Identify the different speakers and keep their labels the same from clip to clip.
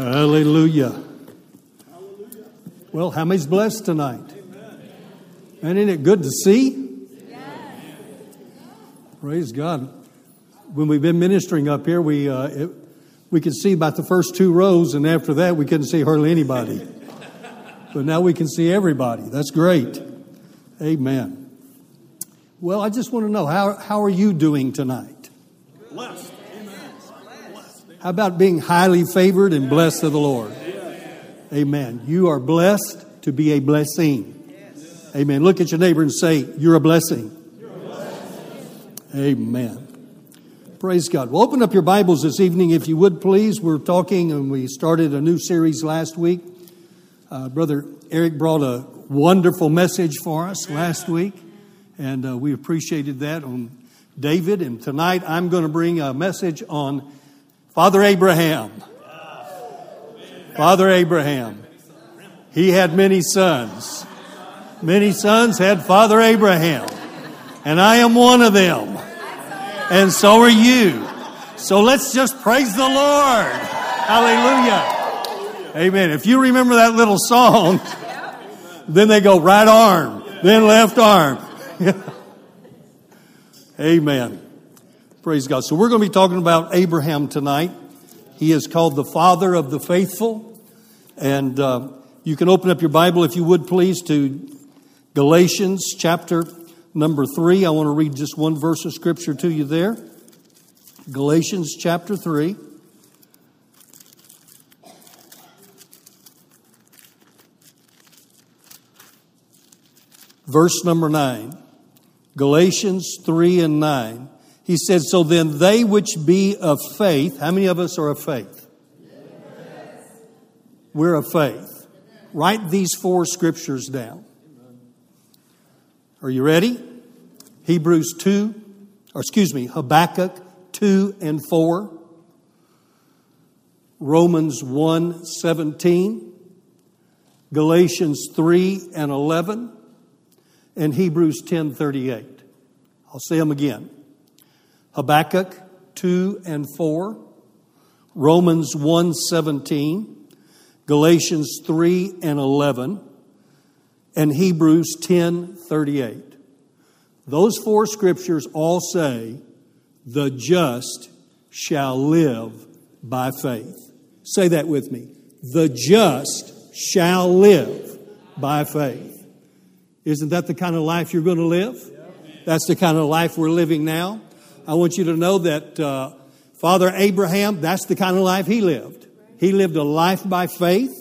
Speaker 1: Hallelujah. Hallelujah. Well, how many's blessed tonight? And isn't it good to see? Praise God. When we've been ministering up here, we uh, it, we could see about the first two rows, and after that, we couldn't see hardly anybody. but now we can see everybody. That's great. Amen. Well, I just want to know how how are you doing tonight? How about being highly favored and blessed of the Lord? Amen. You are blessed to be a blessing. Amen. Look at your neighbor and say, You're a blessing. Amen. Praise God. Well, open up your Bibles this evening, if you would, please. We're talking, and we started a new series last week. Uh, Brother Eric brought a wonderful message for us last week, and uh, we appreciated that on David. And tonight I'm going to bring a message on Father Abraham. Father Abraham. He had many sons. Many sons had Father Abraham. And I am one of them. And so are you. So let's just praise the Lord. Hallelujah. Amen. If you remember that little song, then they go right arm, then left arm. Amen. Praise God. So we're going to be talking about Abraham tonight. He is called the father of the faithful. And uh, you can open up your Bible, if you would please, to Galatians chapter number three. I want to read just one verse of scripture to you there. Galatians chapter three. Verse number nine. Galatians 3 and 9. He said, So then they which be of faith, how many of us are of faith? We're of faith. Write these four scriptures down. Are you ready? Hebrews 2, or excuse me, Habakkuk 2 and 4. Romans 1 17. Galatians 3 and 11. And Hebrews 10 38. I'll say them again. Habakkuk 2 and 4, Romans 1 17, Galatians 3 and 11, and Hebrews 10 38. Those four scriptures all say, the just shall live by faith. Say that with me. The just shall live by faith. Isn't that the kind of life you're going to live? That's the kind of life we're living now. I want you to know that uh, Father Abraham, that's the kind of life he lived. He lived a life by faith,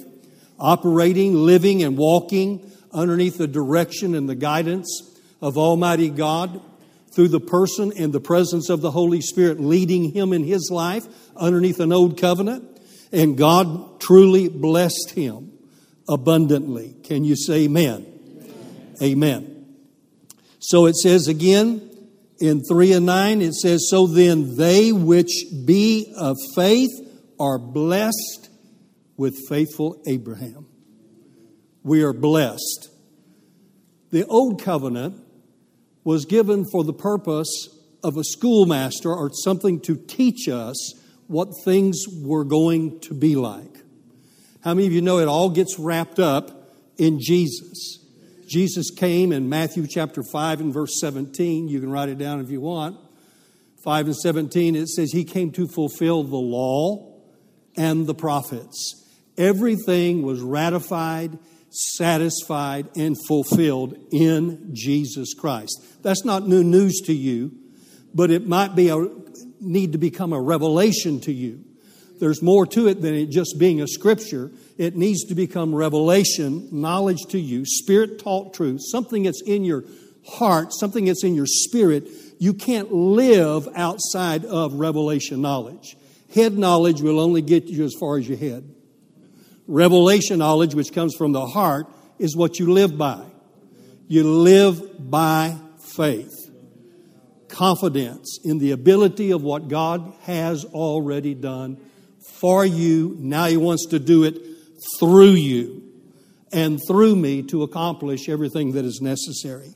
Speaker 1: operating, living, and walking underneath the direction and the guidance of Almighty God through the person and the presence of the Holy Spirit leading him in his life underneath an old covenant. And God truly blessed him abundantly. Can you say amen? Amen. amen. So it says again, in 3 and 9, it says, So then they which be of faith are blessed with faithful Abraham. We are blessed. The old covenant was given for the purpose of a schoolmaster or something to teach us what things were going to be like. How many of you know it all gets wrapped up in Jesus? Jesus came in Matthew chapter 5 and verse 17. You can write it down if you want. 5 and 17, it says, He came to fulfill the law and the prophets. Everything was ratified, satisfied, and fulfilled in Jesus Christ. That's not new news to you, but it might be a need to become a revelation to you. There's more to it than it just being a scripture. It needs to become revelation, knowledge to you, spirit taught truth, something that's in your heart, something that's in your spirit. You can't live outside of revelation knowledge. Head knowledge will only get you as far as your head. Revelation knowledge, which comes from the heart, is what you live by. You live by faith. Confidence in the ability of what God has already done for you. Now He wants to do it through you and through me to accomplish everything that is necessary.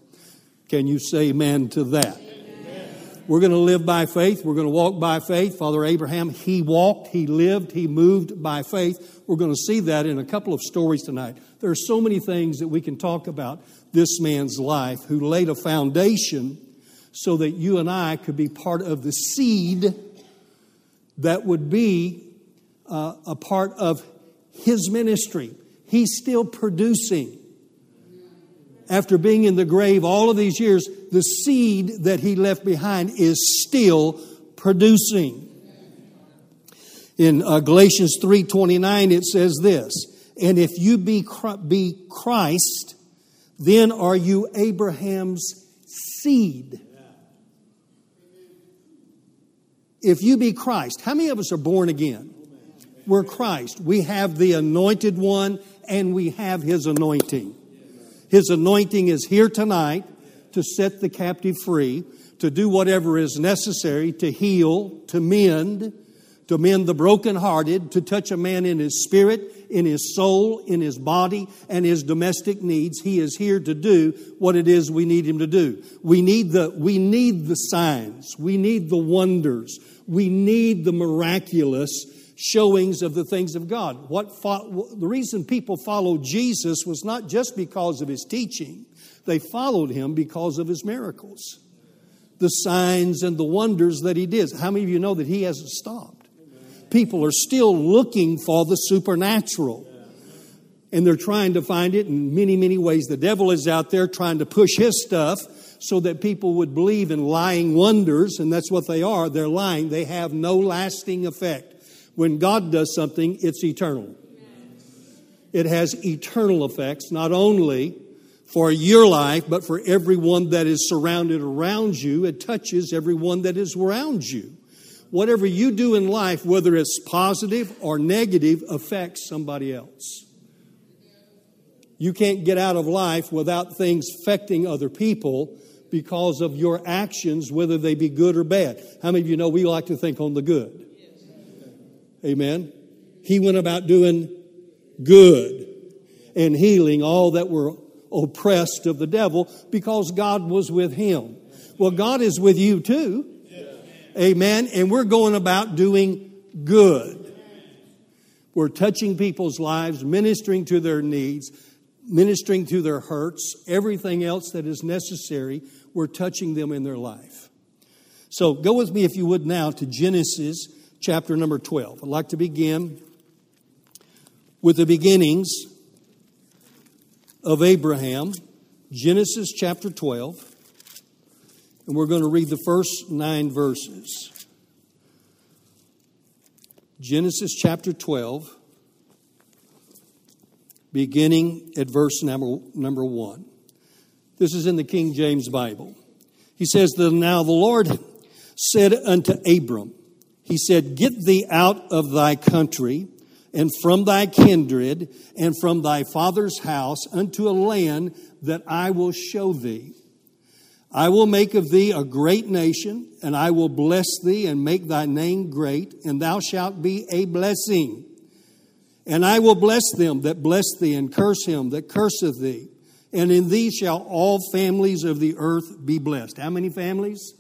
Speaker 1: Can you say amen to that? Amen. We're going to live by faith. We're going to walk by faith. Father Abraham, he walked, he lived, he moved by faith. We're going to see that in a couple of stories tonight. There are so many things that we can talk about this man's life who laid a foundation so that you and I could be part of the seed that would be uh, a part of his ministry. He's still producing after being in the grave all of these years, the seed that he left behind is still producing. In uh, Galatians 3:29 it says this, and if you be be Christ, then are you Abraham's seed. If you be Christ, how many of us are born again? We're Christ. We have the anointed one and we have his anointing. His anointing is here tonight to set the captive free, to do whatever is necessary to heal, to mend, to mend the brokenhearted, to touch a man in his spirit, in his soul, in his body, and his domestic needs. He is here to do what it is we need him to do. We need the, we need the signs. We need the wonders. We need the miraculous showings of the things of God. What fo- the reason people followed Jesus was not just because of his teaching, they followed him because of his miracles, the signs and the wonders that he did. How many of you know that he hasn't stopped? People are still looking for the supernatural. And they're trying to find it in many, many ways. The devil is out there trying to push his stuff so that people would believe in lying wonders, and that's what they are. They're lying. They have no lasting effect. When God does something, it's eternal. It has eternal effects, not only for your life, but for everyone that is surrounded around you. It touches everyone that is around you. Whatever you do in life, whether it's positive or negative, affects somebody else. You can't get out of life without things affecting other people because of your actions, whether they be good or bad. How many of you know we like to think on the good? Amen. He went about doing good and healing all that were oppressed of the devil because God was with him. Well, God is with you too. Amen. And we're going about doing good. We're touching people's lives, ministering to their needs, ministering to their hurts, everything else that is necessary. We're touching them in their life. So go with me, if you would, now to Genesis chapter number 12. I'd like to begin with the beginnings of Abraham, Genesis chapter 12, and we're going to read the first nine verses. Genesis chapter 12, beginning at verse number, number 1. This is in the King James Bible. He says, that Now the Lord said unto Abram, he said, Get thee out of thy country and from thy kindred and from thy father's house unto a land that I will show thee. I will make of thee a great nation, and I will bless thee and make thy name great, and thou shalt be a blessing. And I will bless them that bless thee, and curse him that curseth thee. And in thee shall all families of the earth be blessed. How many families?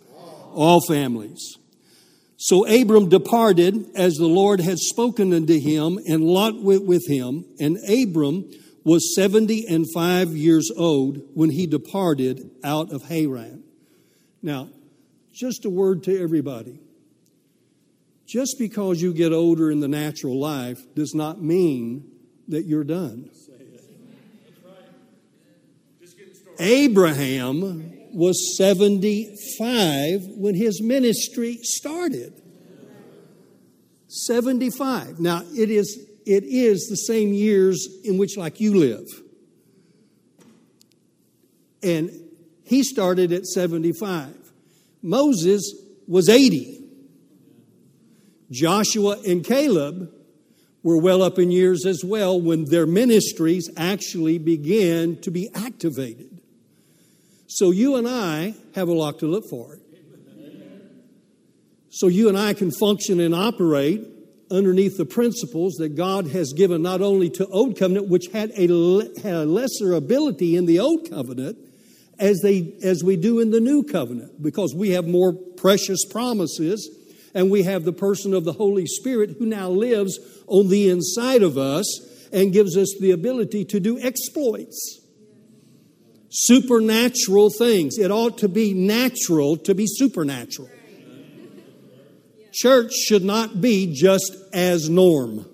Speaker 1: All families. So Abram departed as the Lord had spoken unto him, and Lot went with him. And Abram was seventy and five years old when he departed out of Haran. Now, just a word to everybody. Just because you get older in the natural life does not mean that you're done. Abraham was 75 when his ministry started. 75. Now, it is, it is the same years in which, like, you live. And he started at 75. Moses was 80. Joshua and Caleb were well up in years as well when their ministries actually began to be activated. So you and I have a lot to look for. So you and I can function and operate underneath the principles that God has given not only to Old Covenant, which had a, had a lesser ability in the Old Covenant, as, they, as we do in the new covenant because we have more precious promises and we have the person of the Holy Spirit who now lives on the inside of us and gives us the ability to do exploits. Supernatural things. It ought to be natural to be supernatural. Church should not be just as norm.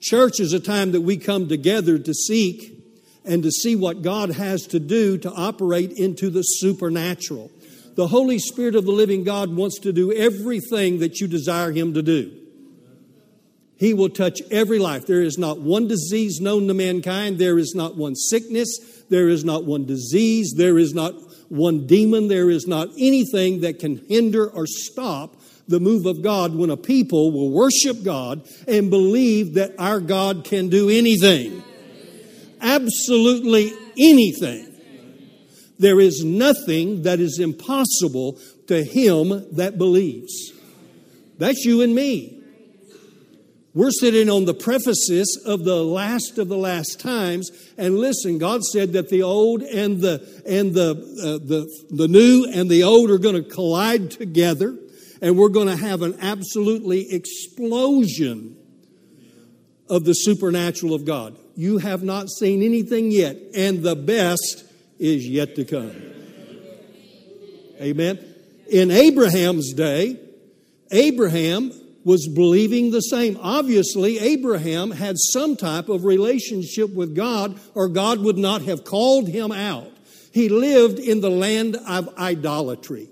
Speaker 1: Church is a time that we come together to seek and to see what God has to do to operate into the supernatural. The Holy Spirit of the living God wants to do everything that you desire Him to do. He will touch every life. There is not one disease known to mankind. There is not one sickness. There is not one disease. There is not one demon. There is not anything that can hinder or stop the move of God when a people will worship God and believe that our God can do anything. Absolutely anything. There is nothing that is impossible to him that believes. That's you and me. We're sitting on the prefaces of the last of the last times, and listen. God said that the old and the and the uh, the the new and the old are going to collide together, and we're going to have an absolutely explosion of the supernatural of God. You have not seen anything yet, and the best is yet to come. Amen. In Abraham's day, Abraham was believing the same. Obviously, Abraham had some type of relationship with God, or God would not have called him out. He lived in the land of idolatry.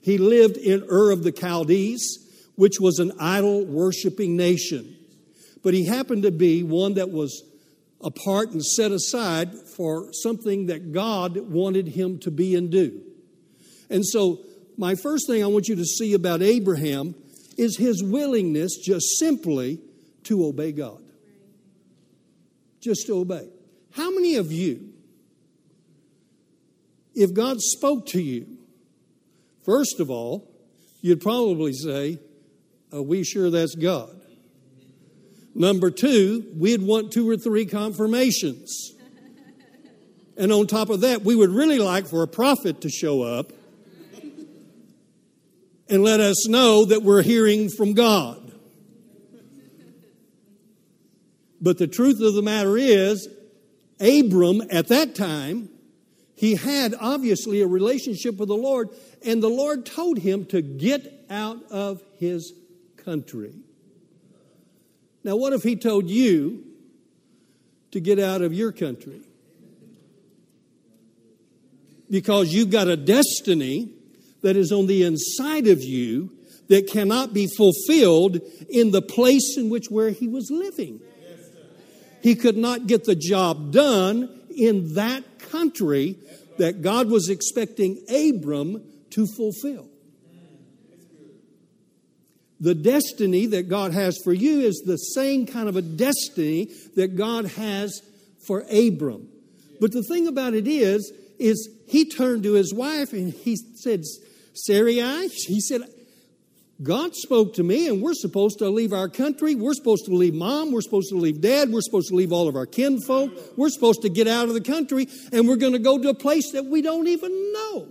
Speaker 1: He lived in Ur of the Chaldees, which was an idol worshiping nation. But he happened to be one that was apart and set aside for something that God wanted him to be and do. And so, my first thing I want you to see about Abraham is his willingness just simply to obey God. Just to obey. How many of you, if God spoke to you, first of all, you'd probably say, Are we sure that's God? Number two, we'd want two or three confirmations. And on top of that, we would really like for a prophet to show up and let us know that we're hearing from God. But the truth of the matter is, Abram at that time, he had obviously a relationship with the Lord, and the Lord told him to get out of his country. Now, what if he told you to get out of your country? Because you've got a destiny that is on the inside of you that cannot be fulfilled in the place in which where he was living. He could not get the job done in that country that God was expecting Abram to fulfill. The destiny that God has for you is the same kind of a destiny that God has for Abram. But the thing about it is, is he turned to his wife and he said, Sarai, he said, God spoke to me, and we're supposed to leave our country. We're supposed to leave mom. We're supposed to leave dad. We're supposed to leave all of our kinfolk. We're supposed to get out of the country, and we're going to go to a place that we don't even know.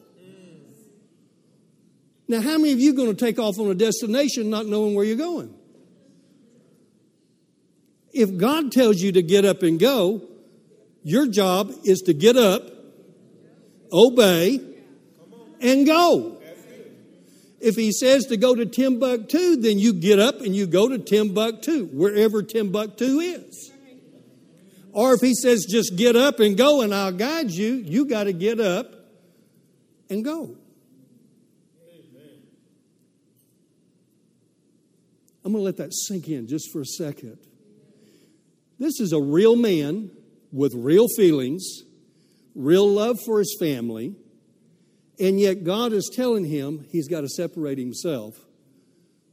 Speaker 1: Now, how many of you going to take off on a destination not knowing where you're going? If God tells you to get up and go, your job is to get up, obey, and go. If he says to go to Timbuktu, then you get up and you go to Timbuktu, wherever Timbuktu is. Or if he says just get up and go and I'll guide you, you got to get up and go. I'm going to let that sink in just for a second. This is a real man with real feelings, real love for his family, and yet, God is telling him he's got to separate himself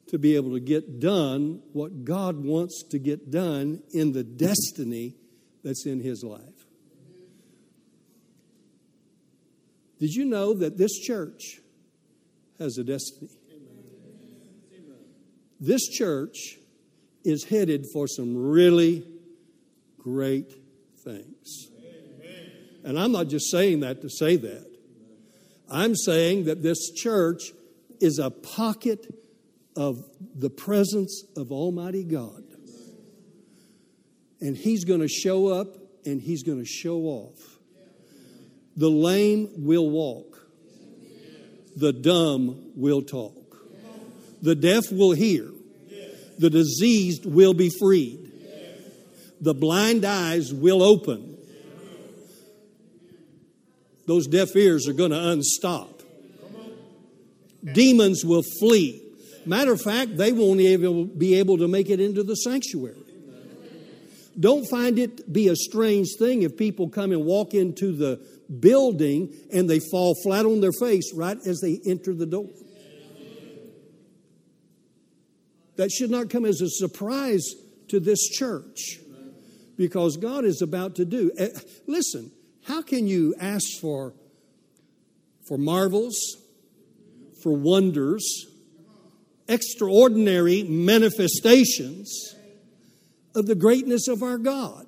Speaker 1: to be able to get done what God wants to get done in the destiny that's in his life. Did you know that this church has a destiny? This church is headed for some really great things. And I'm not just saying that to say that. I'm saying that this church is a pocket of the presence of Almighty God. And He's going to show up and He's going to show off. The lame will walk, the dumb will talk, the deaf will hear, the diseased will be freed, the blind eyes will open. Those deaf ears are going to unstop. Demons will flee. Matter of fact, they won't even be able to make it into the sanctuary. Don't find it be a strange thing if people come and walk into the building and they fall flat on their face right as they enter the door. That should not come as a surprise to this church because God is about to do. Eh, listen, how can you ask for, for marvels, for wonders, extraordinary manifestations of the greatness of our God?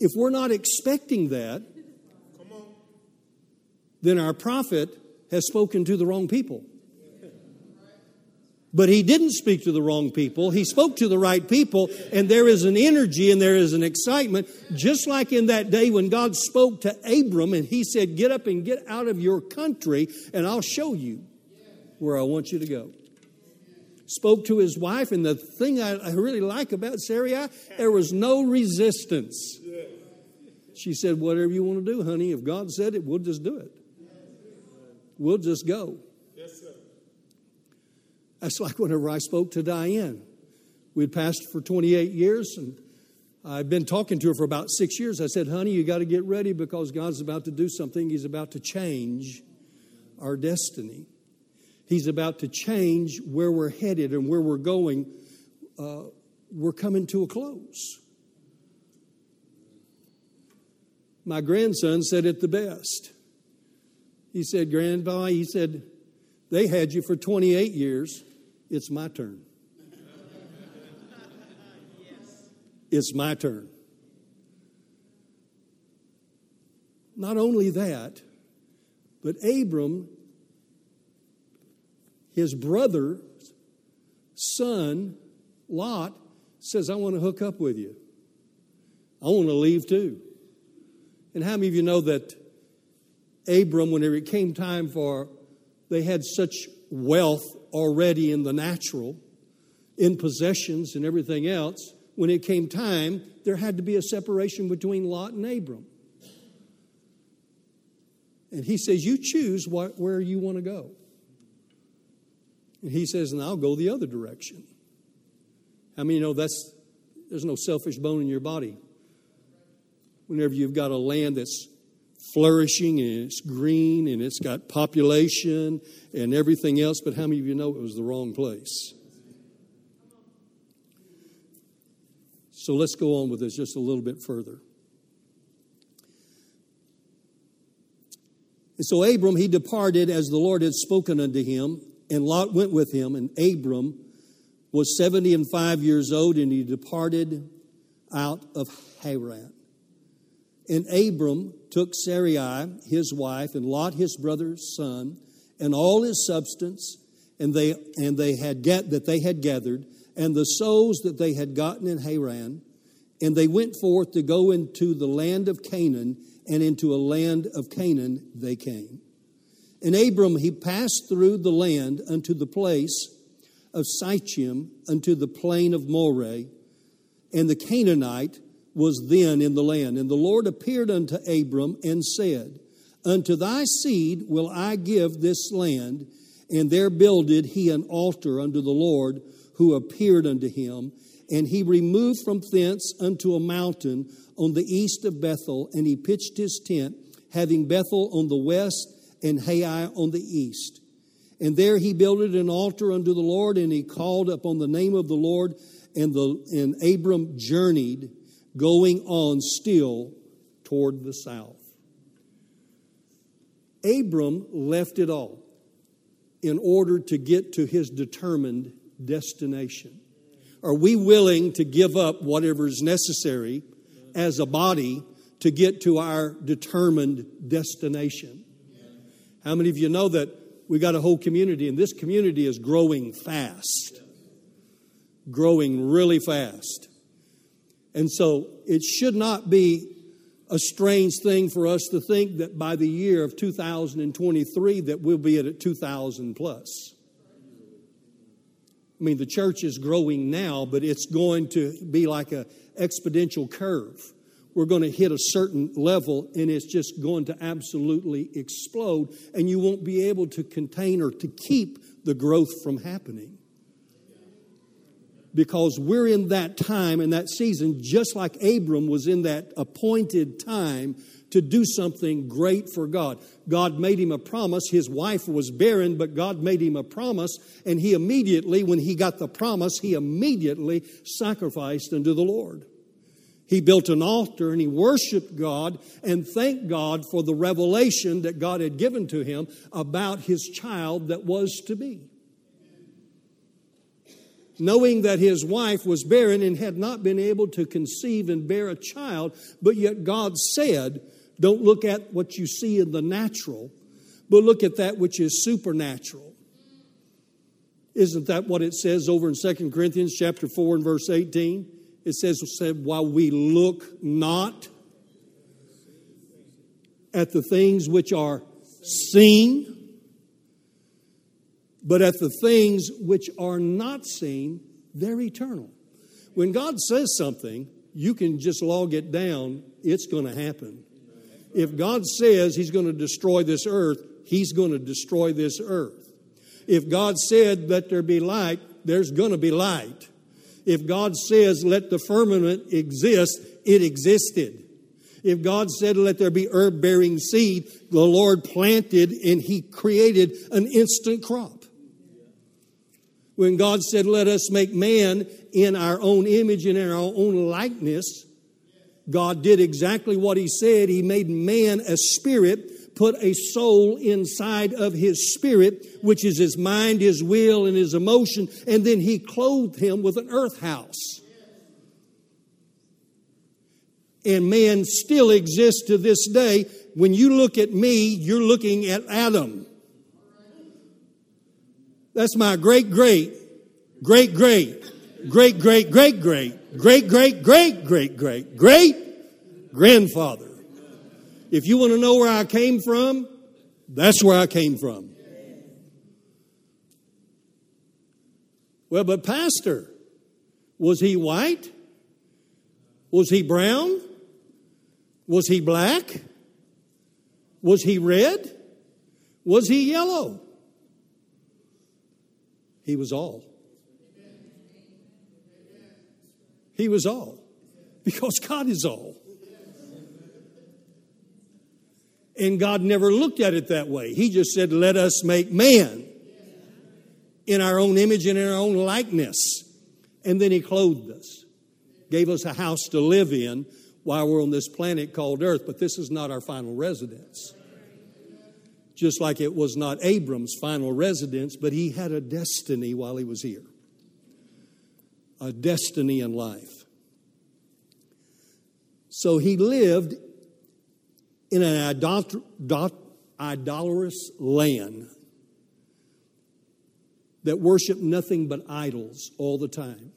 Speaker 1: If we're not expecting that, then our prophet has spoken to the wrong people. But he didn't speak to the wrong people. He spoke to the right people, and there is an energy and there is an excitement, just like in that day when God spoke to Abram and he said, Get up and get out of your country, and I'll show you where I want you to go. Spoke to his wife, and the thing I, really like about Sarai, there was no resistance. She said, Whatever you want to do, honey, if God said it, we'll just do it. We'll just go. That's like whenever I spoke to Diane. We'd passed for 28 years, and I'd been talking to her for about six years. I said, Honey, you got to get ready because God's about to do something. He's about to change our destiny. He's about to change where we're headed and where we're going. Uh, we're coming to a close. My grandson said it the best. He said, Grandpa, he said, they had you for 28 years. It's my turn. It's my turn. Not only that, but Abram, his brother, son, Lot, says, I want to hook up with you. I want to leave too. And how many of you know that Abram, whenever it came time for, they had such wealth already in the natural, in possessions and everything else, when it came time, there had to be a separation between Lot and Abram. And he says, You choose what, where you want to go. And he says, And I'll go the other direction. I mean, you know, that's, there's no selfish bone in your body. Whenever you've got a land that's flourishing and it's green and it's got population and everything else, but how many of you know it was the wrong place? So let's go on with this just a little bit further. And so Abram, he departed as the Lord had spoken unto him, and Lot went with him, and Abram was 70 and 5 years old, and he departed out of Haran. And Abram took Sarai, his wife, and Lot, his brother's son, and all his substance, and they and they had get that they had gathered, and the souls that they had gotten in Haran, and they went forth to go into the land of Canaan, and into a land of Canaan they came. And Abram he passed through the land unto the place of Sichem, unto the plain of Moreh, and the Canaanite was then in the land. And the Lord appeared unto Abram and said, Unto thy seed will I give this land. And there builded he an altar unto the Lord who appeared unto him. And he removed from thence unto a mountain on the east of Bethel, and he pitched his tent, having Bethel on the west and Hai on the east. And there he builded an altar unto the Lord, and he called upon the name of the Lord, and, the, and Abram journeyed going on still toward the south. Abram left it all in order to get to his determined destination. Are we willing to give up whatever is necessary as a body to get to our determined destination. How many of you know that we got a whole community, and this community is growing fast? Growing really fast. And so it should not be a strange thing for us to think that by the year of 2023 that we'll be at 2000 plus. I mean, the church is growing now, but it's going to be like an exponential curve. We're going to hit a certain level and it's just going to absolutely explode, and you won't be able to contain or to keep the growth from happening. Because we're in that time and that season, just like Abram was in that appointed time to do something great for God. God made him a promise. His wife was barren, but God made him a promise. And he immediately, when he got the promise, he immediately sacrificed unto the Lord. He built an altar and he worshiped God and thanked God for the revelation that God had given to him about his child that was to be. Knowing that his wife was barren and had not been able to conceive and bear a child, but yet God said, don't look at what you see in the natural, but look at that which is supernatural. Isn't that what it says over in 2 Corinthians chapter 4 and verse 18? It says, said, while we look not at the things which are seen, but at the things which are not seen, they're eternal. When God says something, you can just log it down, it's going to happen. If God says He's going to destroy this earth, He's going to destroy this earth. If God said, Let there be light, there's going to be light. If God says, Let the firmament exist, it existed. If God said, Let there be herb bearing seed, the Lord planted and He created an instant crop. When God said, Let us make man in our own image and in our own likeness, God did exactly what He said. He made man a spirit, put a soul inside of his spirit, which is his mind, his will, and his emotion, and then He clothed him with an earth house. And man still exists to this day. When you look at me, you're looking at Adam. That's my great, great, great, great, great, great, great, great great, great, great, great, great, great grandfather. If you want to know where I came from, that's where I came from. Well, but Pastor, was he white? Was he brown? Was he black? Was he red? Was he yellow? He was all. He was all. Because God is all. And God never looked at it that way. He just said, Let us make man in our own image and in our own likeness. And then He clothed us, gave us a house to live in while we're on this planet called Earth. But this is not our final residence. Just like it was not Abram's final residence, but he had a destiny while he was here a destiny in life. So he lived in an idolatrous land that worshiped nothing but idols all the time.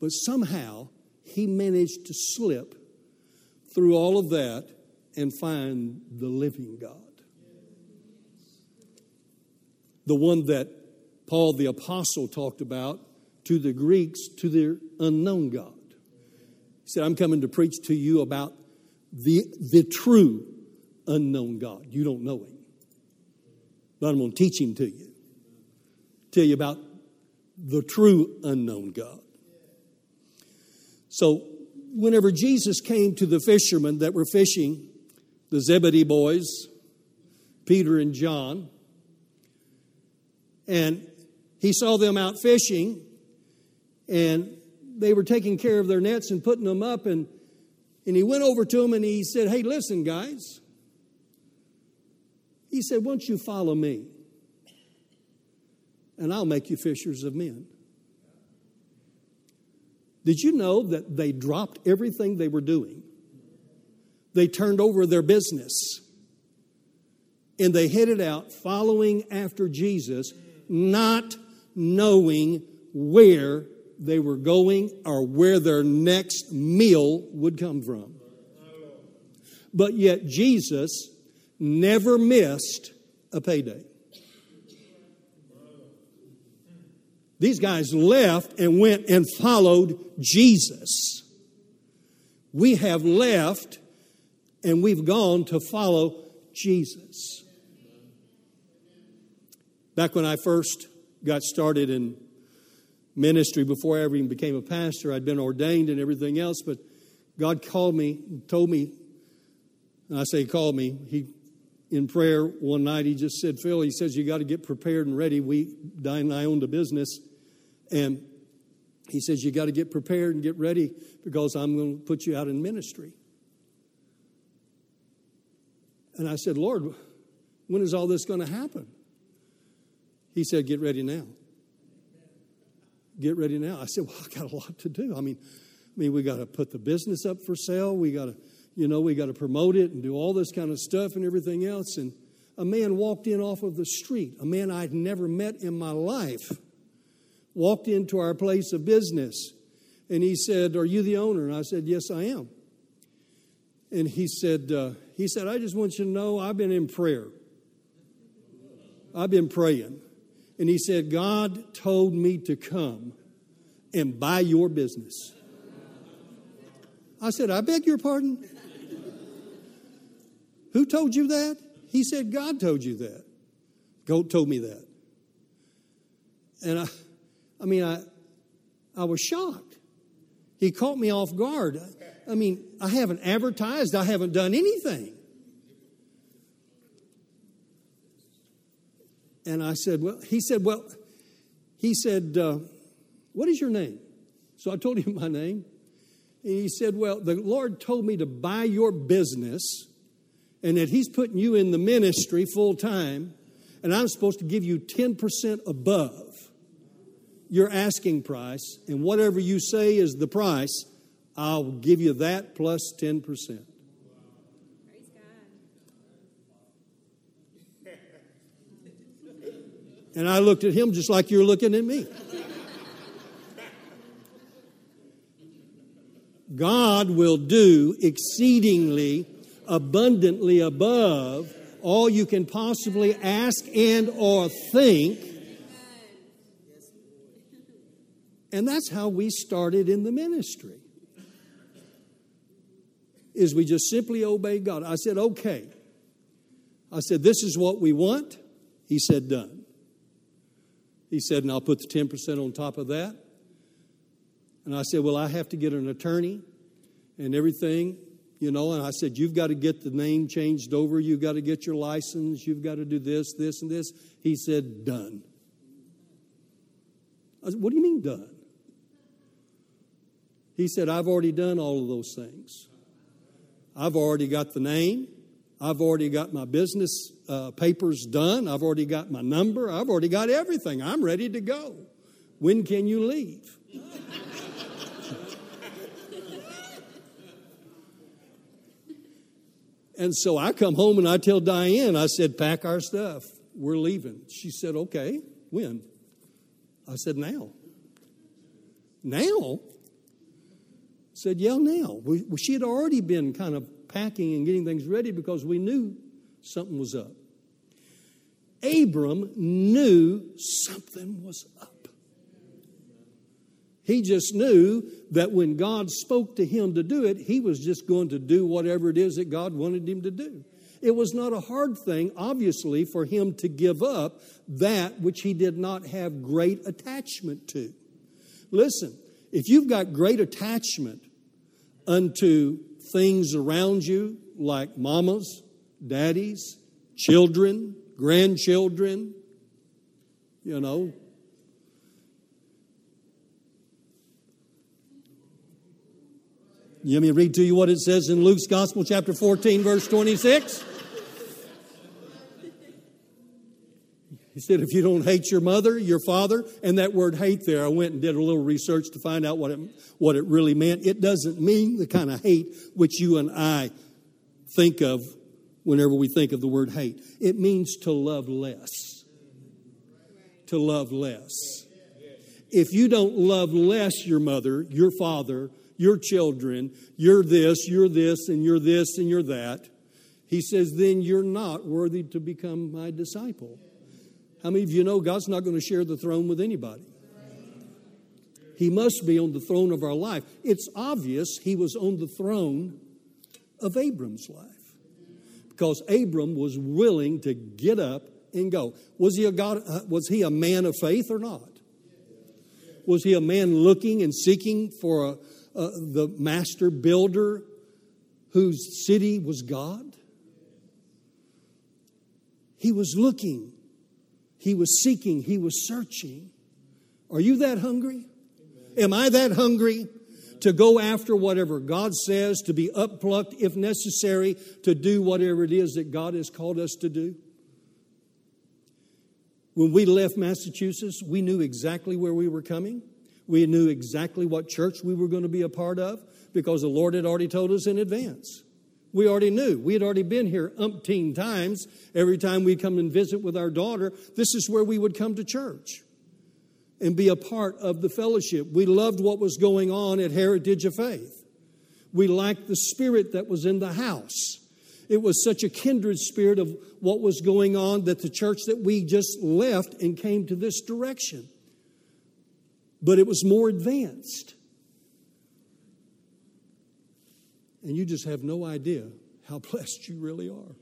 Speaker 1: But somehow he managed to slip through all of that and find the living God. The one that Paul the Apostle talked about to the Greeks, to their unknown God. He said, I'm coming to preach to you about the, the true unknown God. You don't know him. But I'm going to teach him to you. Tell you about the true unknown God. So, whenever Jesus came to the fishermen that were fishing, the Zebedee boys, Peter and John, and he saw them out fishing, and they were taking care of their nets and putting them up. And, and he went over to them and he said, Hey, listen, guys. He said, Won't you follow me? And I'll make you fishers of men. Did you know that they dropped everything they were doing they turned over their business and they headed out following after Jesus, not knowing where they were going or where their next meal would come from. But yet, Jesus never missed a payday. These guys left and went and followed Jesus. We have left and we've gone to follow Jesus. Back when I first got started in ministry, before I ever even became a pastor, I'd been ordained and everything else, but God called me, told me, and I say He called me, He in prayer one night, he just said, Phil, he says, you got to get prepared and ready. We, Diane and I owned a business, and he says, you got to get prepared and get ready because I'm going to put you out in ministry. And I said, Lord, when is all this going to happen? He said, Get ready now. Get ready now. I said, Well, I got a lot to do. I mean, I mean, we got to put the business up for sale. We got to you know, we got to promote it and do all this kind of stuff and everything else. And a man walked in off of the street, a man I'd never met in my life, walked into our place of business. And he said, Are you the owner? And I said, Yes, I am. And he said, uh, he said, I just want you to know I've been in prayer. I've been praying. And he said, God told me to come and buy your business. I said, I beg your pardon? Who told you that? He said, God told you that. God told me that. And I, I mean, I, I was shocked. He caught me off guard. I mean, I haven't advertised, I haven't done anything. And I said, Well, he said, Well, he said, uh, What is your name? So I told him my name. And he said, Well, the Lord told me to buy your business and that He's putting you in the ministry full time, and I'm supposed to give you 10% above your asking price, and whatever you say is the price, I'll give you that plus 10%. And I looked at him just like you're looking at me. God will do exceedingly abundantly above all you can possibly ask and or think. And that's how we started in the ministry. Is we just simply obey God. I said, "Okay." I said, "This is what we want." He said, "Done." He said, "And I'll put the 10% on top of that." And I said, Well, I have to get an attorney and everything you know, and I said, You've got to get the name changed over, you've got to get your license, you've got to do this, this, and this. He said, Done. I said, What do you mean, done? He said, I've already done all of those things. I've already got the name. I've already got my business uh, papers done. I've already got my number. I've already got everything. I'm ready to go. When can you leave? And so I come home and I tell Diane, I said, pack our stuff. We're leaving. She said, okay, when? I said, now. Now? Said, yeah, now. We, she had already been kind of packing and getting things ready because we knew something was up. Abram knew something was up. He just knew that when God spoke to him to do it, he was just going to do whatever it is that God wanted him to do. It was not a hard thing, obviously, for him to give up that which he did not have great attachment to. Listen, if you've got great attachment unto things around you, like mamas, daddies, children, grandchildren, you know, let me read to you what it says in Luke's Gospel, chapter 14, verse 26. He said, if you don't hate your mother, your father, and that word hate there, I went and did a little research to find out what it, what it really meant. It doesn't mean the kind of hate which you and I think of whenever we think of the word hate. It means to love less. To love less. If you don't love less your mother, your father, your children, you're this, you're this, and you're this, and you're that, he says, then you're not worthy to become my disciple. How many of you know God's not going to share the throne with anybody? He must be on the throne of our life. It's obvious he was on the throne of Abram's life because Abram was willing to get up and go. Was he a God? Uh, was he a man of faith or not? Was he a man looking and seeking for a, a, the master builder whose city was God? He was looking, he was seeking, he was searching. Are you that hungry? Am I that hungry to go after whatever God says, to be upplucked if necessary, to do whatever it is that God has called us to do? When we left Massachusetts, we knew exactly where we were coming. We knew exactly what church we were going to be a part of because the Lord had already told us in advance. We already knew. We had already been here umpteen times. Every time we come and visit with our daughter, this is where we would come to church and be a part of the fellowship. We loved what was going on at Heritage of Faith. We liked the spirit that was in the house. It was such a kindred spirit of what was going on that the church that we just left and came to this direction. But it was more advanced. And you just have no idea how blessed you really are.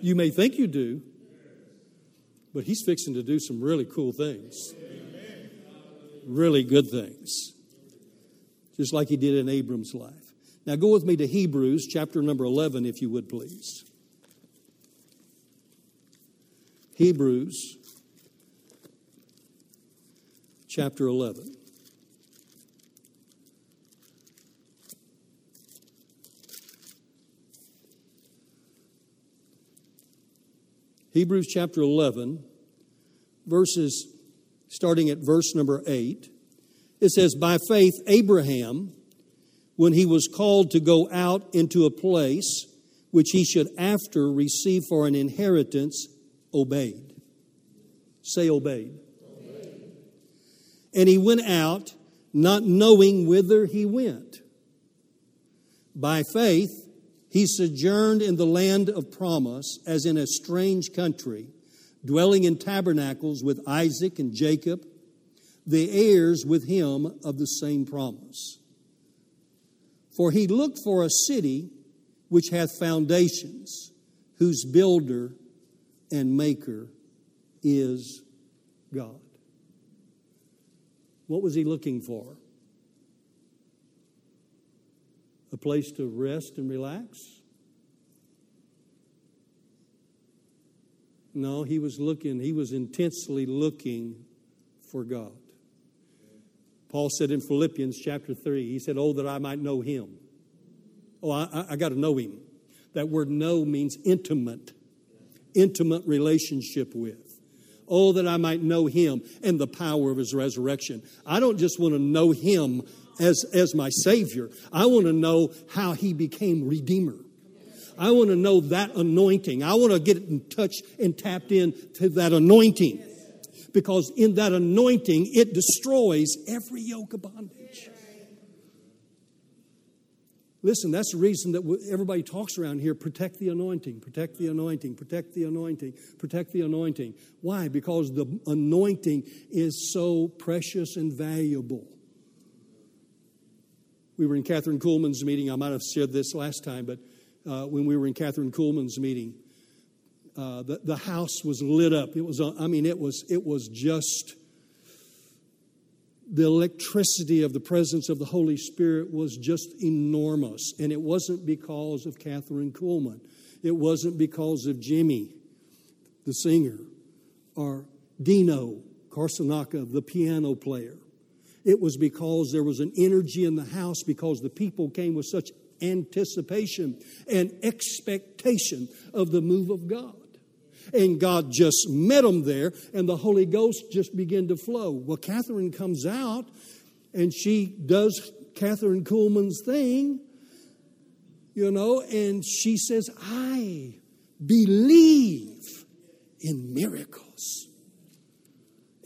Speaker 1: You may think you do, but he's fixing to do some really cool things really good things, just like he did in Abram's life. Now, go with me to Hebrews chapter number 11, if you would please. Hebrews chapter 11. Hebrews chapter 11, verses starting at verse number 8. It says, By faith, Abraham, when he was called to go out into a place which he should after receive for an inheritance, obeyed. Say, obeyed. obeyed. And he went out, not knowing whither he went. By faith, he sojourned in the land of promise as in a strange country dwelling in tabernacles with Isaac and Jacob, the heirs with him of the same promise. For he looked for a city which hath foundations, whose builder and maker is God. What was he looking for? A place to rest and relax? No, he was looking, he was intensely looking for God. Paul said in Philippians chapter 3, he said, Oh, that I might know him. Oh, I, I got to know him. That word know means intimate, intimate relationship with. Oh, that I might know him and the power of his resurrection. I don't just want to know him as, as my Savior, I want to know how he became Redeemer. I want to know that anointing. I want to get in touch and tapped in to that anointing. Because in that anointing, it destroys every yoke of bondage. Listen, that's the reason that everybody talks around here protect the anointing, protect the anointing, protect the anointing, protect the anointing. Why? Because the anointing is so precious and valuable. We were in Kathryn Kuhlman's meeting. I might have said this last time, but uh, when we were in Kathryn Kuhlman's meeting. Uh, the, the house was lit up. It was, I mean, it was, it was just the electricity of the presence of the Holy Spirit was just enormous. And it wasn't because of Kathryn Kuhlman, it wasn't because of Jimmy, the singer, or Dino Kartsonakis, the piano player. It was because there was an energy in the house because the people came with such anticipation and expectation of the move of God. And God just met them there, and the Holy Ghost just began to flow. Well, Kathryn comes out and she does Kathryn Kuhlman's thing. You know, and she says, I believe in miracles.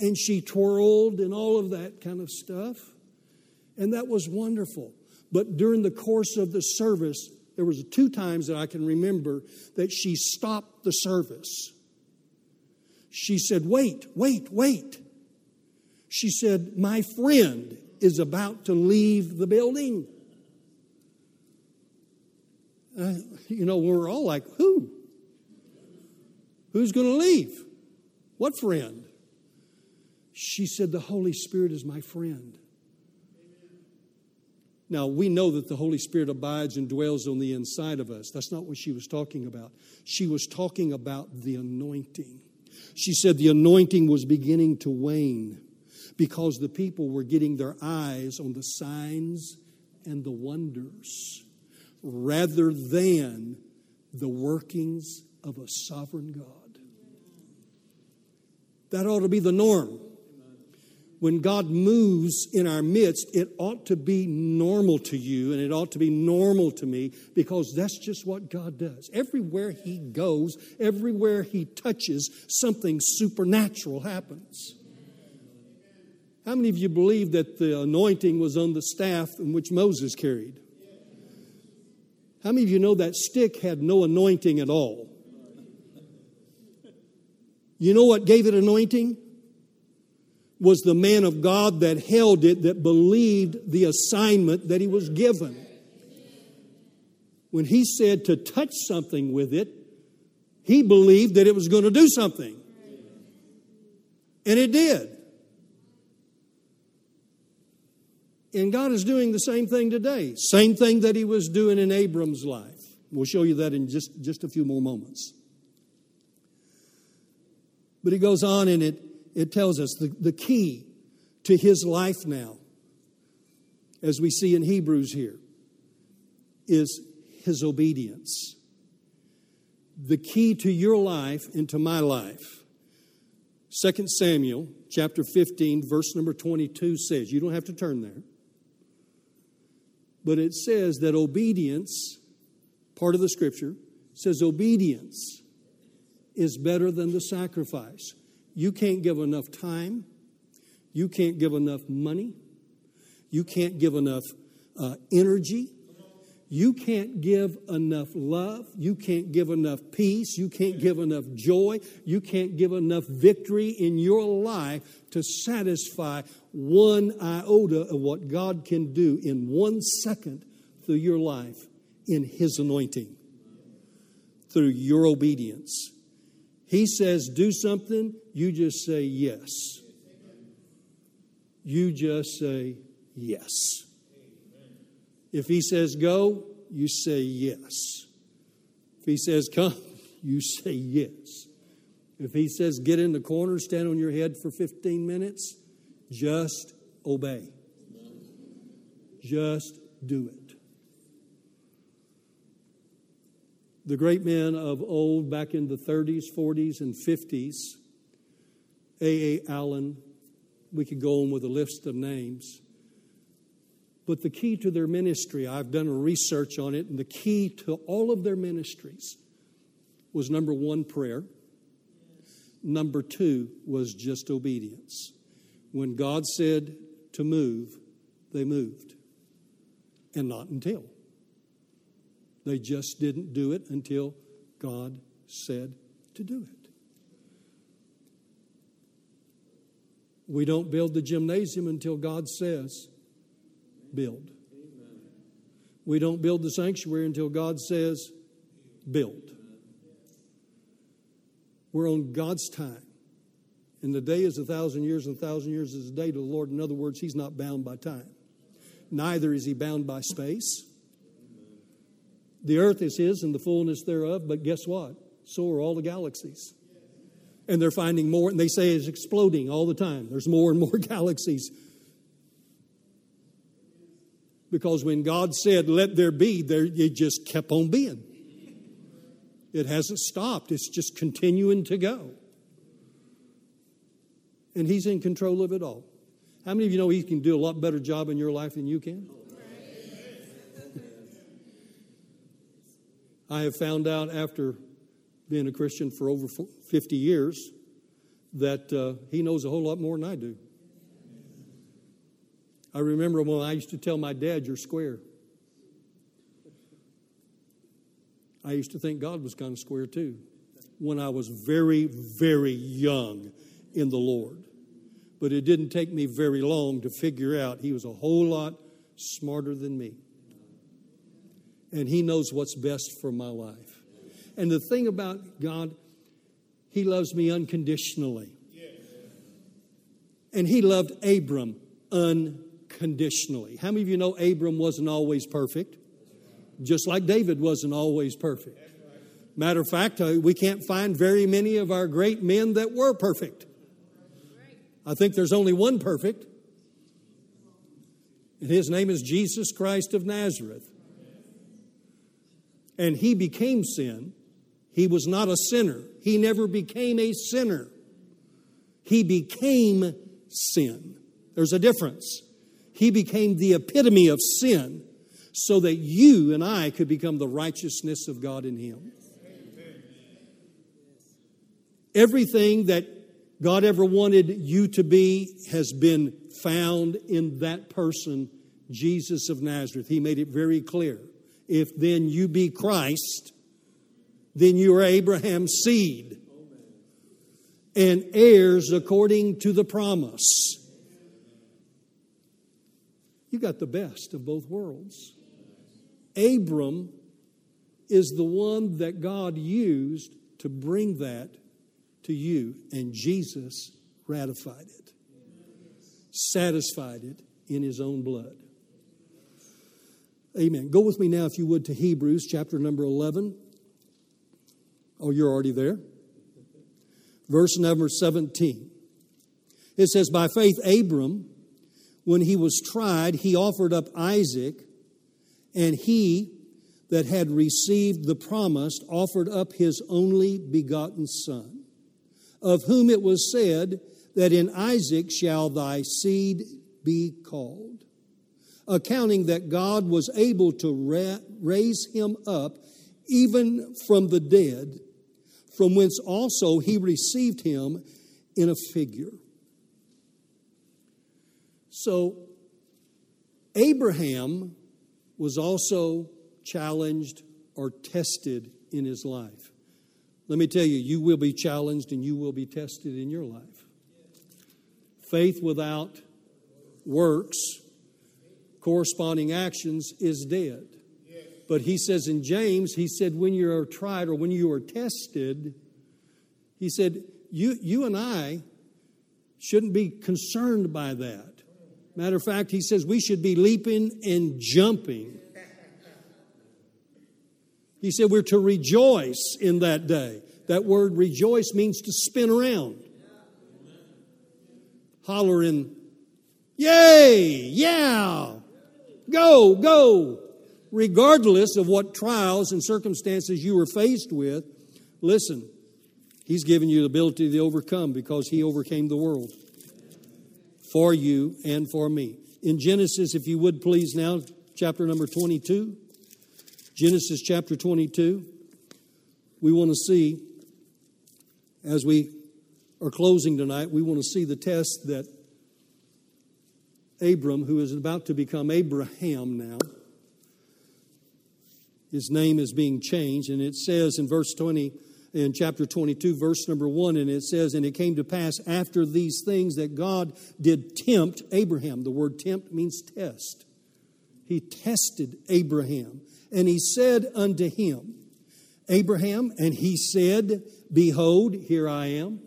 Speaker 1: And she twirled and all of that kind of stuff. And that was wonderful. But during the course of the service, there was two times that I can remember that she stopped the service. She said, "Wait, wait, wait." She said, "My friend is about to leave the building." Uh, you know, we're all like, "Who? Who's going to leave? What friend?" She said, "The Holy Spirit is my friend." Now, we know that the Holy Spirit abides and dwells on the inside of us. That's not what she was talking about. She was talking about the anointing. She said the anointing was beginning to wane because the people were getting their eyes on the signs and the wonders rather than the workings of a sovereign God. That ought to be the norm when God moves in our midst, it ought to be normal to you and it ought to be normal to me because that's just what God does. Everywhere He goes, everywhere He touches, something supernatural happens. How many of you believe that the anointing was on the staff in which Moses carried? How many of you know that stick had no anointing at all? You know what gave it anointing? Was the man of God that held it, that believed the assignment that he was given. When he said to touch something with it, he believed that it was going to do something. And it did. And God is doing the same thing today. Same thing that he was doing in Abram's life. We'll show you that in just, just a few more moments. But he goes on and it it tells us the, the key to his life now, as we see in Hebrews here, is his obedience. The key to your life and to my life. 2 Samuel chapter 15, verse number 22 says, you don't have to turn there, but it says that obedience, part of the scripture, says obedience is better than the sacrifice. You can't give enough time. You can't give enough money. You can't give enough uh, energy. You can't give enough love. You can't give enough peace. You can't give enough joy. You can't give enough victory in your life to satisfy one iota of what God can do in one second through your life in His anointing, through your obedience. He says, do something, you just say yes. You just say yes. If he says go, you say yes. If he says come, you say yes. If he says get in the corner, stand on your head for 15 minutes, just obey. Just do it. The great men of old back in the 30s, 40s, and 50s, A.A. Allen, we could go on with a list of names. But the key to their ministry, I've done research on it, and the key to all of their ministries was number one, prayer. Number two was just obedience. When God said to move, they moved, and not until. They just didn't do it until God said to do it. We don't build the gymnasium until God says, build. We don't build the sanctuary until God says, build. We're on God's time. And the day is a thousand years, and a thousand years is a day to the Lord. In other words, He's not bound by time. Neither is He bound by space. The earth is His and the fullness thereof, but guess what? So are all the galaxies. And they're finding more, and they say it's exploding all the time. There's more and more galaxies. Because when God said, let there be, there, it just kept on being. It hasn't stopped, it's just continuing to go. And He's in control of it all. How many of you know He can do a lot better job in your life than you can? I have found out after being a Christian for over 50 years that uh, he knows a whole lot more than I do. I remember when I used to tell my dad, You're square. I used to think God was kind of square too when I was very, very young in the Lord. But it didn't take me very long to figure out he was a whole lot smarter than me. And he knows what's best for my life. And the thing about God, he loves me unconditionally. And he loved Abram unconditionally. How many of you know Abram wasn't always perfect? Just like David wasn't always perfect. Matter of fact, uh, we can't find very many of our great men that were perfect. I think there's only one perfect, and his name is Jesus Christ of Nazareth. And he became sin. He was not a sinner. He never became a sinner. He became sin. There's a difference. He became the epitome of sin so that you and I could become the righteousness of God in him. Everything that God ever wanted you to be has been found in that person, Jesus of Nazareth. He made it very clear. If then you be Christ, then you are Abraham's seed and heirs according to the promise. You got the best of both worlds. Abram is the one that God used to bring that to you, and Jesus ratified it, satisfied it in his own blood. Amen. Go with me now, if you would, to Hebrews chapter number 11. Oh, you're already there. Verse number 17. It says, By faith, Abram, when he was tried, he offered up Isaac, and he that had received the promise offered up his only begotten son of whom it was said, That in Isaac shall thy seed be called, accounting that God was able to ra- raise him up even from the dead, from whence also he received him in a figure. So, Abraham was also challenged or tested in his life. Let me tell you, you will be challenged and you will be tested in your life. Faith without works, corresponding actions, is dead. But he says in James, he said, when you are tried or when you are tested, he said, you, you and I shouldn't be concerned by that. Matter of fact, he says we should be leaping and jumping he said we're to rejoice in that day. That word rejoice means to spin around. Hollering, yay, yeah, go, go. Regardless of what trials and circumstances you were faced with, listen, He's given you the ability to overcome because He overcame the world for you and for me. In Genesis, if you would please now, chapter number 22. Genesis chapter 22. We want to see, as we are closing tonight, we want to see the test that Abram, who is about to become Abraham now, his name is being changed. And it says in verse 20, in chapter 22, verse number 1, and it says, And it came to pass after these things that God did tempt Abraham. The word tempt means test. He tested Abraham and he said unto him, Abraham, and he said, Behold, here I am.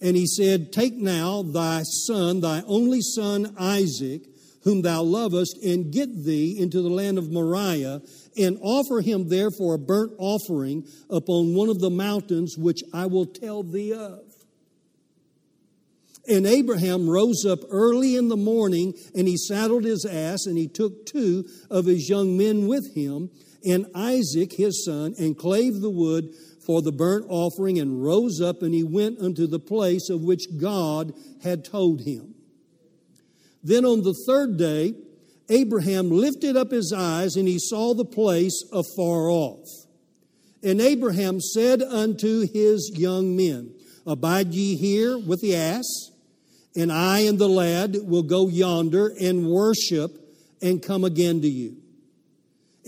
Speaker 1: And he said, Take now thy son, thy only son Isaac, whom thou lovest, and get thee into the land of Moriah, and offer him there for a burnt offering upon one of the mountains which I will tell thee of. And Abraham rose up early in the morning, and he saddled his ass, and he took two of his young men with him, and Isaac his son, and clave the wood for the burnt offering, and rose up, and he went unto the place of which God had told him. Then on the third day, Abraham lifted up his eyes and he saw the place afar off. And Abraham said unto his young men, Abide ye here with the ass, and I and the lad will go yonder and worship and come again to you.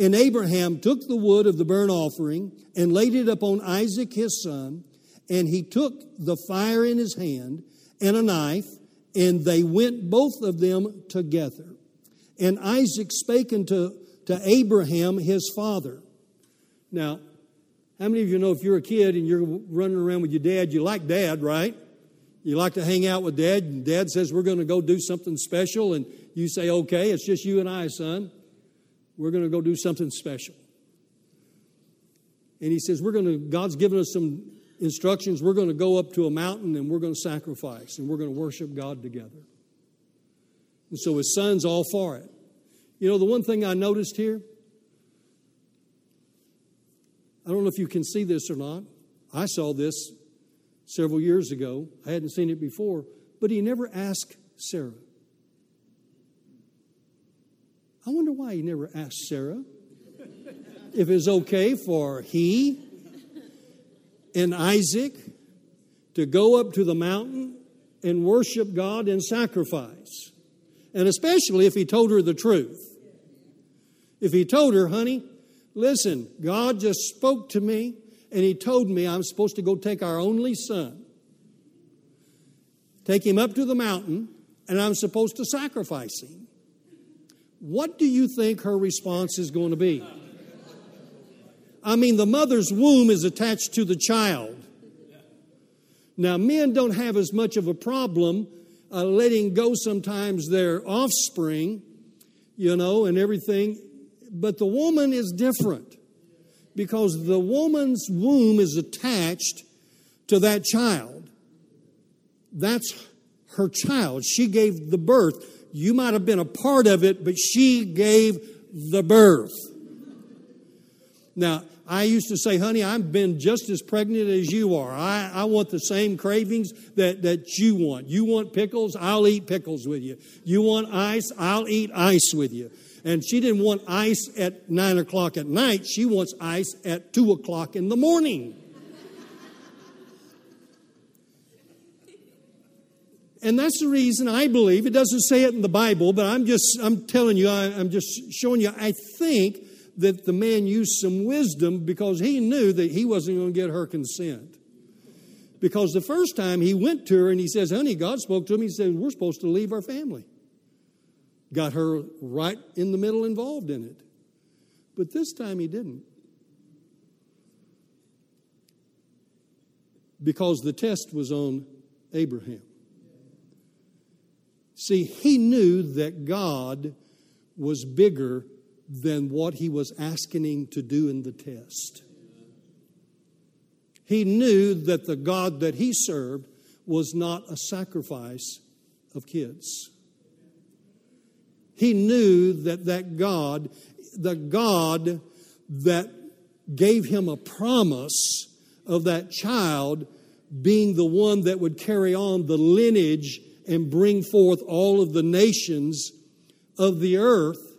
Speaker 1: And Abraham took the wood of the burnt offering and laid it upon Isaac his son, and he took the fire in his hand and a knife, and they went both of them together. And Isaac spake unto to Abraham his father. Now, how many of you know if you're a kid and you're running around with your dad, you like dad, right? You like to hang out with dad, and dad says, We're going to go do something special, and you say, Okay, it's just you and I, son. We're going to go do something special. And he says, We're going to, God's given us some instructions. We're going to go up to a mountain and we're going to sacrifice and we're going to worship God together. And so his son's all for it. You know, the one thing I noticed here, I don't know if you can see this or not. I saw this several years ago. I hadn't seen it before, but he never asked Sarah. I wonder why he never asked Sarah if it's okay for he and Isaac to go up to the mountain and worship God and sacrifice. And especially if he told her the truth. If he told her, honey, listen, God just spoke to me and he told me I'm supposed to go take our only son, take him up to the mountain, and I'm supposed to sacrifice him. What do you think her response is going to be? I mean, the mother's womb is attached to the child. Now, men don't have as much of a problem uh, letting go sometimes their offspring, you know, and everything. But the woman is different because the woman's womb is attached to that child. That's her child. She gave the birth. You might have been a part of it, but she gave the birth. Now, I used to say, honey, I've been just as pregnant as you are. I, I want the same cravings that, that you want. You want pickles? I'll eat pickles with you. You want ice? I'll eat ice with you. And she didn't want ice at nine o'clock at night. She wants ice at two o'clock in the morning. And that's the reason I believe, it doesn't say it in the Bible, but I'm just, I'm telling you, I, I'm just showing you, I think that the man used some wisdom because he knew that he wasn't going to get her consent. Because the first time he went to her and he says, Honey, God spoke to him. He said, We're supposed to leave our family. Got her right in the middle involved in it. But this time he didn't. Because the test was on Abraham. See, he knew that God was bigger than what he was asking him to do in the test. He knew that the God that he served was not a sacrifice of kids. He knew that that God, the God that gave him a promise of that child being the one that would carry on the lineage and bring forth all of the nations of the earth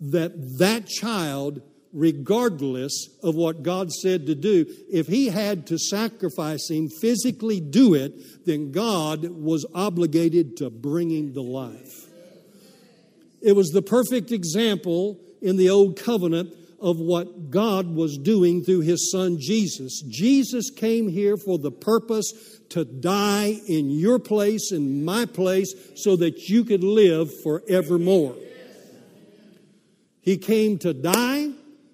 Speaker 1: that that child regardless of what God said to do if he had to sacrifice him physically do it then God was obligated to bring him to life. It was the perfect example in the old covenant of what God was doing through his son Jesus. Jesus came here for the purpose to die in your place, in my place, so that you could live forevermore. He came to die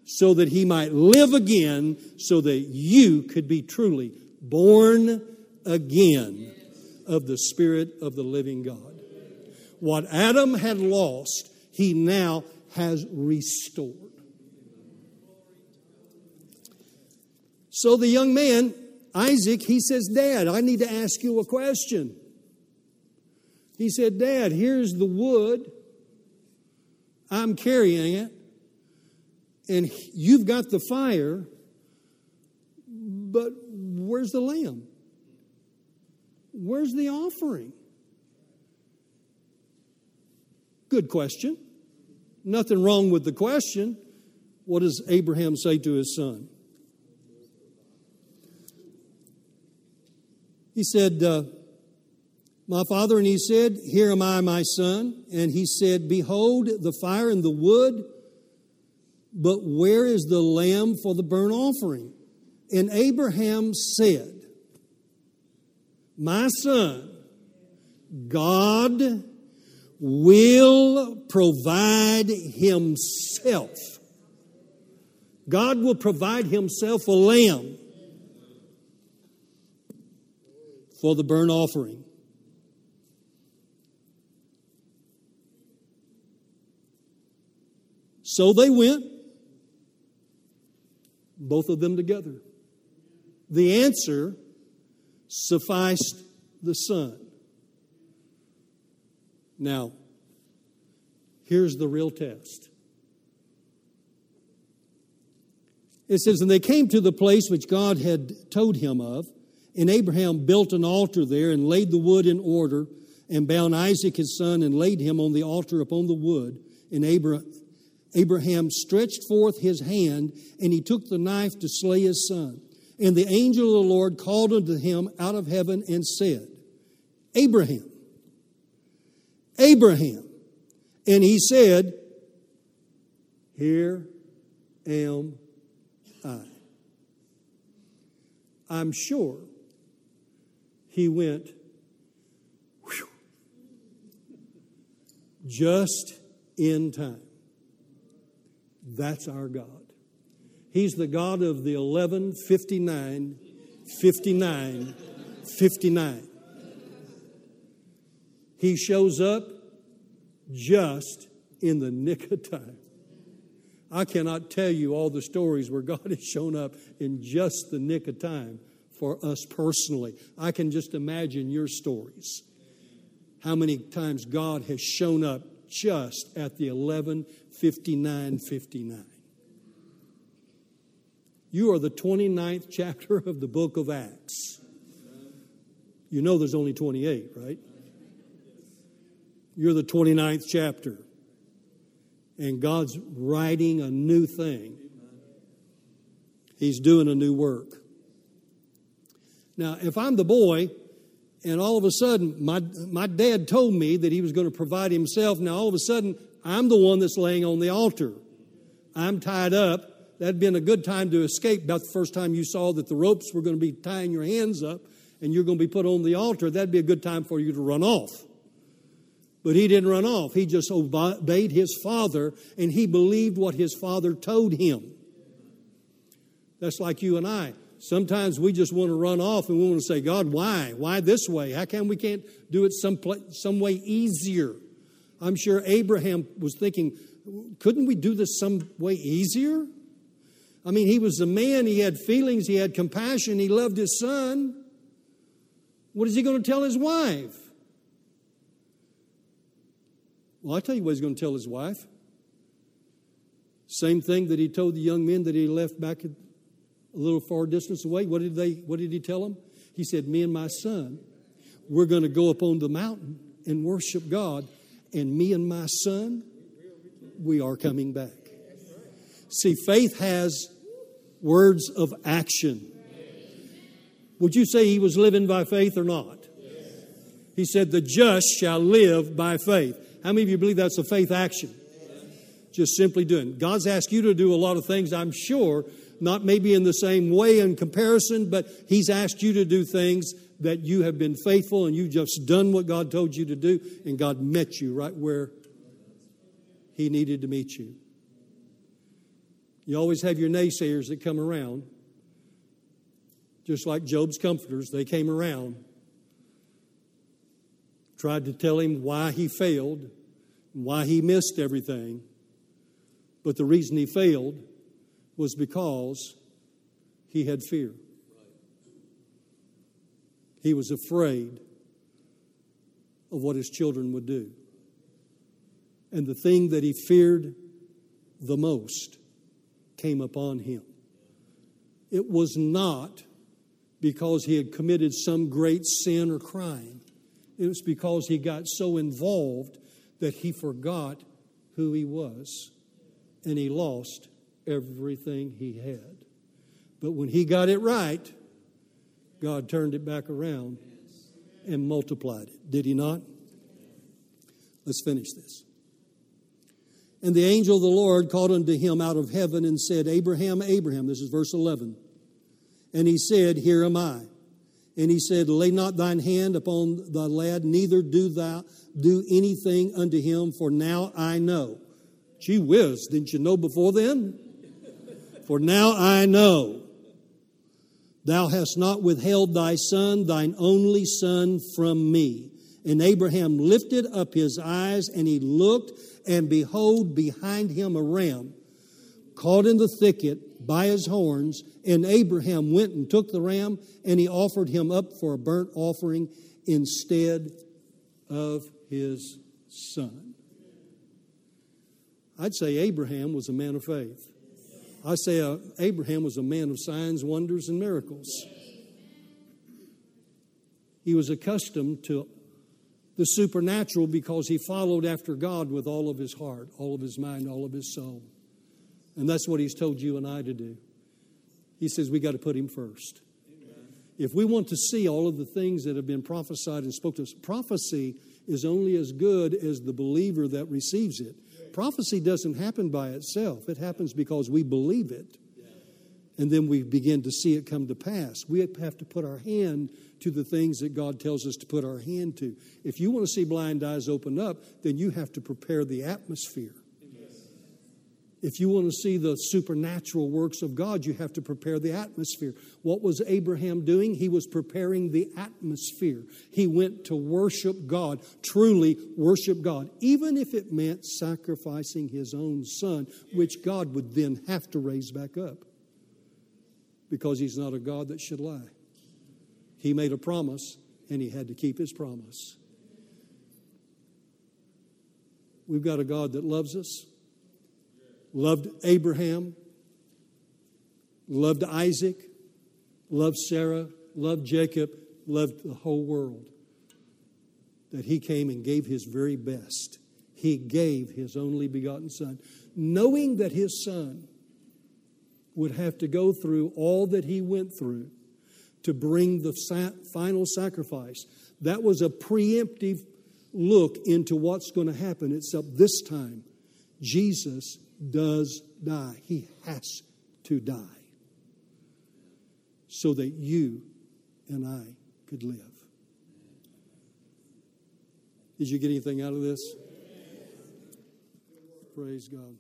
Speaker 1: so that he might live again, so that you could be truly born again of the Spirit of the living God. What Adam had lost, he now has restored. So the young man, Isaac, he says, Dad, I need to ask you a question. He said, Dad, here's the wood. I'm carrying it. And you've got the fire. But where's the lamb? Where's the offering? Good question. Nothing wrong with the question. What does Abraham say to his son? He said, uh, My father, and he said, Here am I, my son. And he said, Behold the fire and the wood, but where is the lamb for the burnt offering? And Abraham said, My son, God will provide himself. God will provide himself a lamb for the burnt offering. So they went, both of them together. The answer sufficed the son. Now, here's the real test. It says, And they came to the place which God had told him of. And Abraham built an altar there and laid the wood in order and bound Isaac his son and laid him on the altar upon the wood. And Abraham stretched forth his hand and he took the knife to slay his son. And the angel of the Lord called unto him out of heaven and said, Abraham, Abraham. And he said, Here am I. I'm sure he went, whew, just in time. That's our God. He's the God of the 11, 59, 59, 59. He shows up just in the nick of time. I cannot tell you all the stories where God has shown up in just the nick of time for us personally. I can just imagine your stories. How many times God has shown up just at the 11 59 59. You are the 29th chapter of the book of Acts. You know there's only 28, right? You're the 29th chapter. And God's writing a new thing. He's doing a new work. Now, if I'm the boy, and all of a sudden my, my dad told me that he was going to provide himself, now all of a sudden I'm the one that's laying on the altar. I'm tied up. That'd been a good time to escape. About the first time you saw that the ropes were going to be tying your hands up and you're going to be put on the altar, that'd be a good time for you to run off. But he didn't run off. He just obeyed his father and he believed what his father told him. That's like you and I. Sometimes we just want to run off and we want to say, God, why? Why this way? How come we can't do it some, some way easier? I'm sure Abraham was thinking, couldn't we do this some way easier? I mean, he was a man, he had feelings, he had compassion, he loved his son. What is he going to tell his wife? Well, I'll tell you what he's going to tell his wife. Same thing that he told the young men that he left back a little far distance away. What did, they, what did he tell them? He said, Me and my son, we're going to go up on the mountain and worship God. And me and my son, we are coming back. See, faith has words of action. Would you say he was living by faith or not? He said, The just shall live by faith. How many of you believe that's a faith action? Just simply doing. God's asked you to do a lot of things, I'm sure, not maybe in the same way in comparison, but He's asked you to do things that you have been faithful and you've just done what God told you to do, and God met you right where He needed to meet you. You always have your naysayers that come around, just like Job's comforters, they came around, tried to tell him why he failed, why he missed everything. But the reason he failed was because he had fear. He was afraid of what his children would do. And the thing that he feared the most came upon him. It was not because he had committed some great sin or crime, it was because he got so involved that he forgot who he was, and he lost everything he had. But when he got it right, God turned it back around and multiplied it. Did he not? Let's finish this. And the angel of the Lord called unto him out of heaven and said, Abraham, Abraham. This is verse 11. And he said, Here am I. And he said, Lay not thine hand upon the lad, neither do thou do anything unto him, for now I know. Gee whiz, didn't you know before then? For now I know. Thou hast not withheld thy son, thine only son, from me. And Abraham lifted up his eyes, and he looked, and behold, behind him a ram, caught in the thicket by his horns. And Abraham went and took the ram, and he offered him up for a burnt offering instead of his son. I'd say Abraham was a man of faith. I say uh, Abraham was a man of signs, wonders, and miracles. He was accustomed to the supernatural because he followed after God with all of his heart, all of his mind, all of his soul. And that's what he's told you and I to do. He says we got to put him first. Amen. If we want to see all of the things that have been prophesied and spoke to us, prophecy is only as good as the believer that receives it. Prophecy doesn't happen by itself, it happens because we believe it. And then we begin to see it come to pass. We have to put our hand to the things that God tells us to put our hand to. If you want to see blind eyes open up, then you have to prepare the atmosphere. If you want to see the supernatural works of God, you have to prepare the atmosphere. What was Abraham doing? He was preparing the atmosphere. He went to worship God, truly worship God, even if it meant sacrificing his own son, which God would then have to raise back up because he's not a God that should lie. He made a promise and he had to keep his promise. We've got a God that loves us loved Abraham, loved Isaac, loved Sarah, loved Jacob, loved the whole world. That he came and gave his very best. He gave his only begotten Son, knowing that his Son would have to go through all that he went through to bring the final sacrifice. That was a preemptive look into what's going to happen, except this time, Jesus does die. He has to die so that you and I could live. Did you get anything out of this? Praise God.